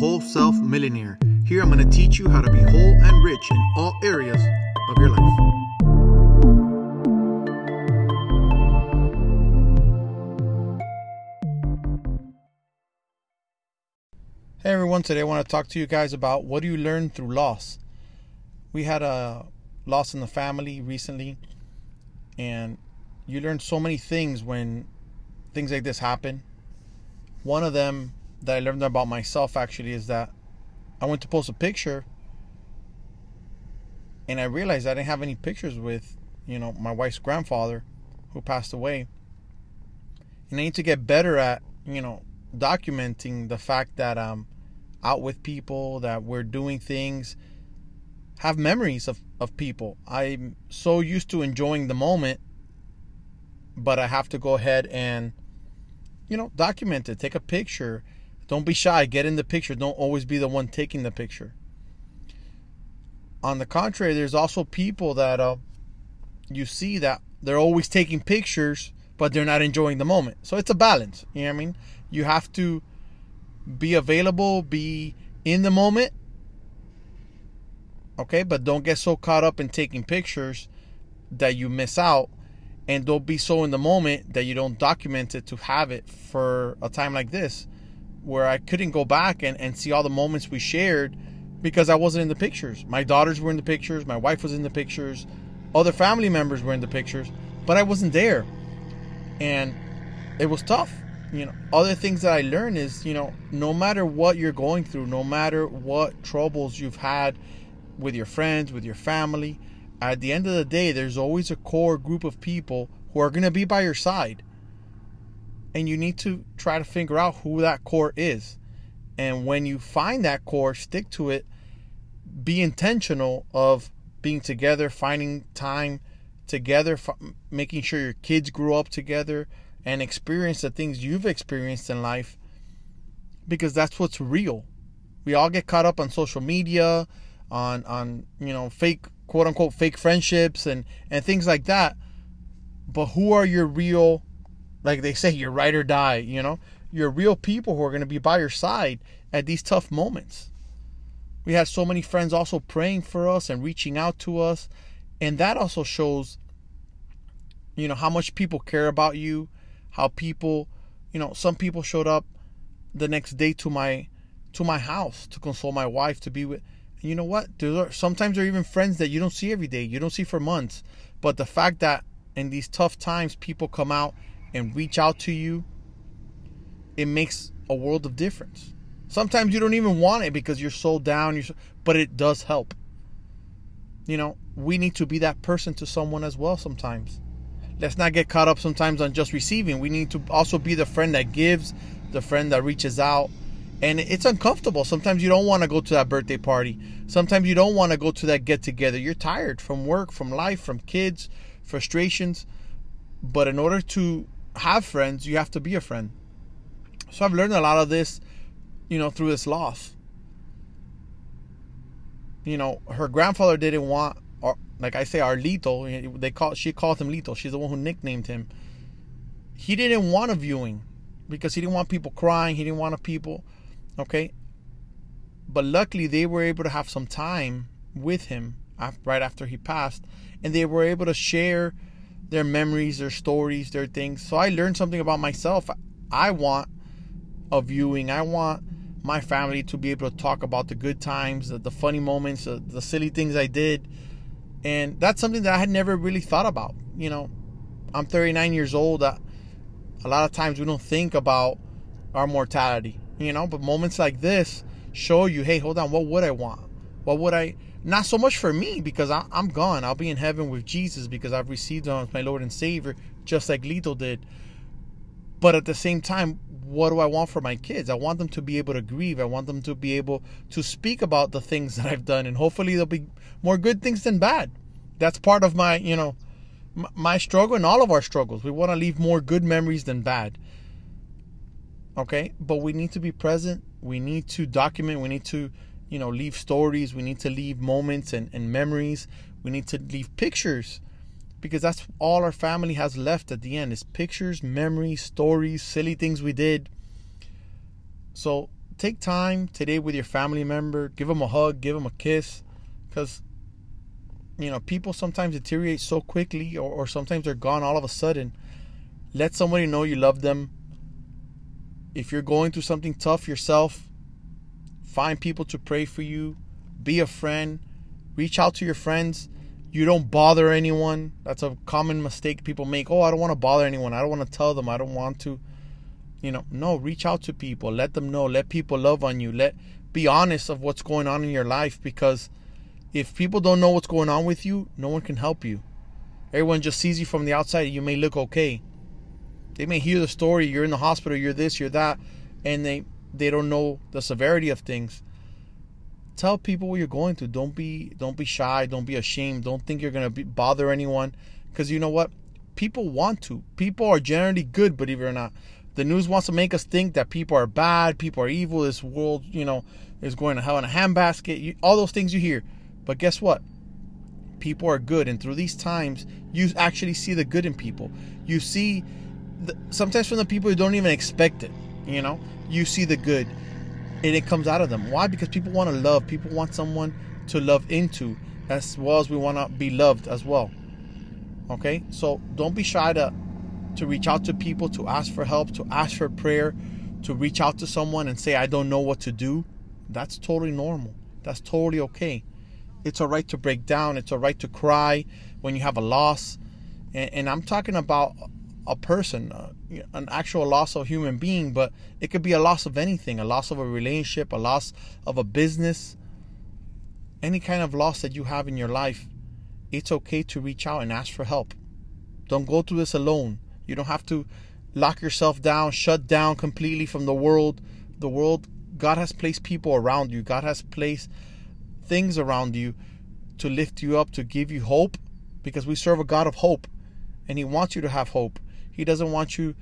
Whole Self Millionaire. Here I'm going to teach you how to be whole and rich in all areas of your life. Hey everyone, today I want to talk to you guys about what do you learn through loss. We had a loss in the family recently, and you learn so many things when things like this happen. One of them that I learned about myself actually is that I went to post a picture and I realized I didn't have any pictures with, you know, my wife's grandfather who passed away. And I need to get better at, you know, documenting the fact that I'm out with people, that we're doing things, have memories of, of people. I'm so used to enjoying the moment, but I have to go ahead and, you know, document it, take a picture. Don't be shy, get in the picture. Don't always be the one taking the picture. On the contrary, there's also people that uh, you see that they're always taking pictures, but they're not enjoying the moment. So it's a balance. You know what I mean? You have to be available, be in the moment. Okay, but don't get so caught up in taking pictures that you miss out. And don't be so in the moment that you don't document it to have it for a time like this, where I couldn't go back and, and see all the moments we shared because I wasn't in the pictures. My daughters were in the pictures, my wife was in the pictures, other family members were in the pictures, but I wasn't there. And it was tough you know other things that i learned is you know no matter what you're going through no matter what troubles you've had with your friends with your family at the end of the day there's always a core group of people who are going to be by your side and you need to try to figure out who that core is and when you find that core stick to it be intentional of being together finding time together making sure your kids grew up together and experience the things you've experienced in life because that's what's real. We all get caught up on social media, on on you know fake quote unquote fake friendships and and things like that. But who are your real like they say you're ride or die, you know? You're real people who are going to be by your side at these tough moments. We had so many friends also praying for us and reaching out to us, and that also shows you know how much people care about you how people you know some people showed up the next day to my to my house to console my wife to be with you know what there are, sometimes there are even friends that you don't see every day you don't see for months but the fact that in these tough times people come out and reach out to you it makes a world of difference sometimes you don't even want it because you're so down you're so, but it does help you know we need to be that person to someone as well sometimes let's not get caught up sometimes on just receiving. We need to also be the friend that gives, the friend that reaches out. And it's uncomfortable. Sometimes you don't want to go to that birthday party. Sometimes you don't want to go to that get together. You're tired from work, from life, from kids, frustrations. But in order to have friends, you have to be a friend. So I've learned a lot of this, you know, through this loss. You know, her grandfather didn't want like I say, our Lito, eh, they call she called him Lito. She's the one who nicknamed him. He didn't want a viewing because he didn't want people crying. He didn't want people, okay. But luckily, they were able to have some time with him right after he passed, and they were able to share their memories, their stories, their things. So I learned something about myself. I want a viewing. I want my family to be able to talk about the good times, the, the funny moments, the, the silly things I did and that's something that I had never really thought about. You know, I'm 39 years old. A lot of times we don't think about our mortality, you know, but moments like this show you, hey, hold on, what would I want? What would I, not so much for me because I, am gone. I'll be in heaven with Jesus because I've received him as my Lord and Savior, just like Lito did. But at the same time, what do I want for my kids? I want them to be able to grieve. I want them to be able to speak about the things that I've done, and hopefully there'll be more good things than bad. That's part of my, you know, my struggle and all of our struggles. We want to leave more good memories than bad. Okay, but we need to be present. We need to document. We need to, you know, leave stories. We need to leave moments and, and memories. We need to leave pictures because that's all our family has left at the end is pictures, memories, stories, silly things we did. So take time today with your family member. Give them a hug, give them a kiss, because you know people sometimes deteriorate so quickly, or, or sometimes they're gone all of a sudden. Let somebody know you love them. If you're going through something tough yourself, find people to pray for you. Be a friend. Reach out to your friends. You don't bother anyone. That's a common mistake people make. Oh, I don't want to bother anyone. I don't want to tell them. I don't want to you know, no, reach out to people. Let them know. Let people love on you. Let be honest of what's going on in your life because if people don't know what's going on with you, no one can help you. Everyone just sees you from the outside. You may look okay. They may hear the story, you're in the hospital, you're this, you're that, and they they don't know the severity of things. Tell people what you're going through. Don't be don't be shy, don't be ashamed. Don't think you're going to bother anyone because you know what? People want to. People are generally good, believe it or not. The news wants to make us think that people are bad, people are evil, this world, you know, is going to hell in a handbasket. You, all those things you hear. But guess what? People are good. And through these times, you actually see the good in people. You see, the, sometimes from the people who don't even expect it, you know, you see the good. And it comes out of them. Why? Because people want to love. People want someone to love into as well as we want to be loved as well. Okay? So don't be shy to to reach out to people, to ask for help, to ask for prayer, to reach out to someone and say, I don't know what to do, that's totally normal. That's totally okay. It's all right to break down. It's all right to cry when you have a loss. And, and I'm talking about a person, uh, an actual loss of human being, but it could be a loss of anything a loss of a relationship, a loss of a business, any kind of loss that you have in your life. It's okay to reach out and ask for help. Don't go through this alone. You don't have to lock yourself down, shut down completely from the world. The world, God has placed people around you, God has placed things around you to lift you up, to give you hope, because we serve a God of hope and He wants you to have hope. He doesn't want you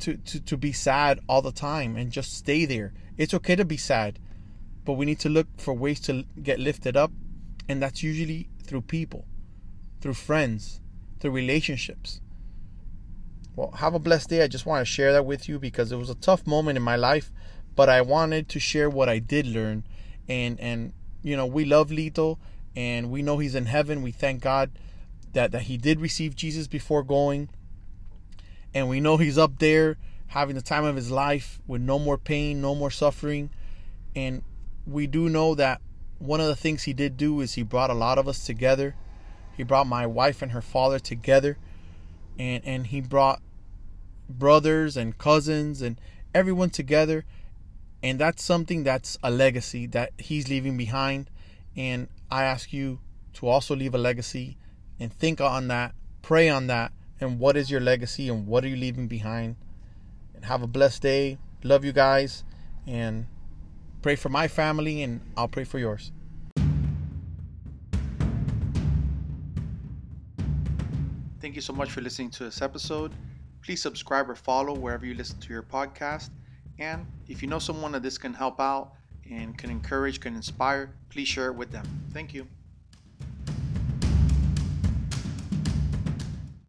to, to, to be sad all the time and just stay there. It's okay to be sad, but we need to look for ways to get lifted up, and that's usually through people, through friends, through relationships. Well, have a blessed day. I just want to share that with you because it was a tough moment in my life, but I wanted to share what I did learn. And and you know, we love Lito and we know he's in heaven. We thank God that that he did receive Jesus before going. And we know he's up there having the time of his life with no more pain, no more suffering. And we do know that one of the things he did do is he brought a lot of us together. He brought my wife and her father together and and he brought brothers and cousins and everyone together and that's something that's a legacy that he's leaving behind and i ask you to also leave a legacy and think on that pray on that and what is your legacy and what are you leaving behind and have a blessed day love you guys and pray for my family and i'll pray for yours Thank you so much for listening to this episode. Please subscribe or follow wherever you listen to your podcast. And if you know someone that this can help out and can encourage, can inspire, please share it with them. Thank you.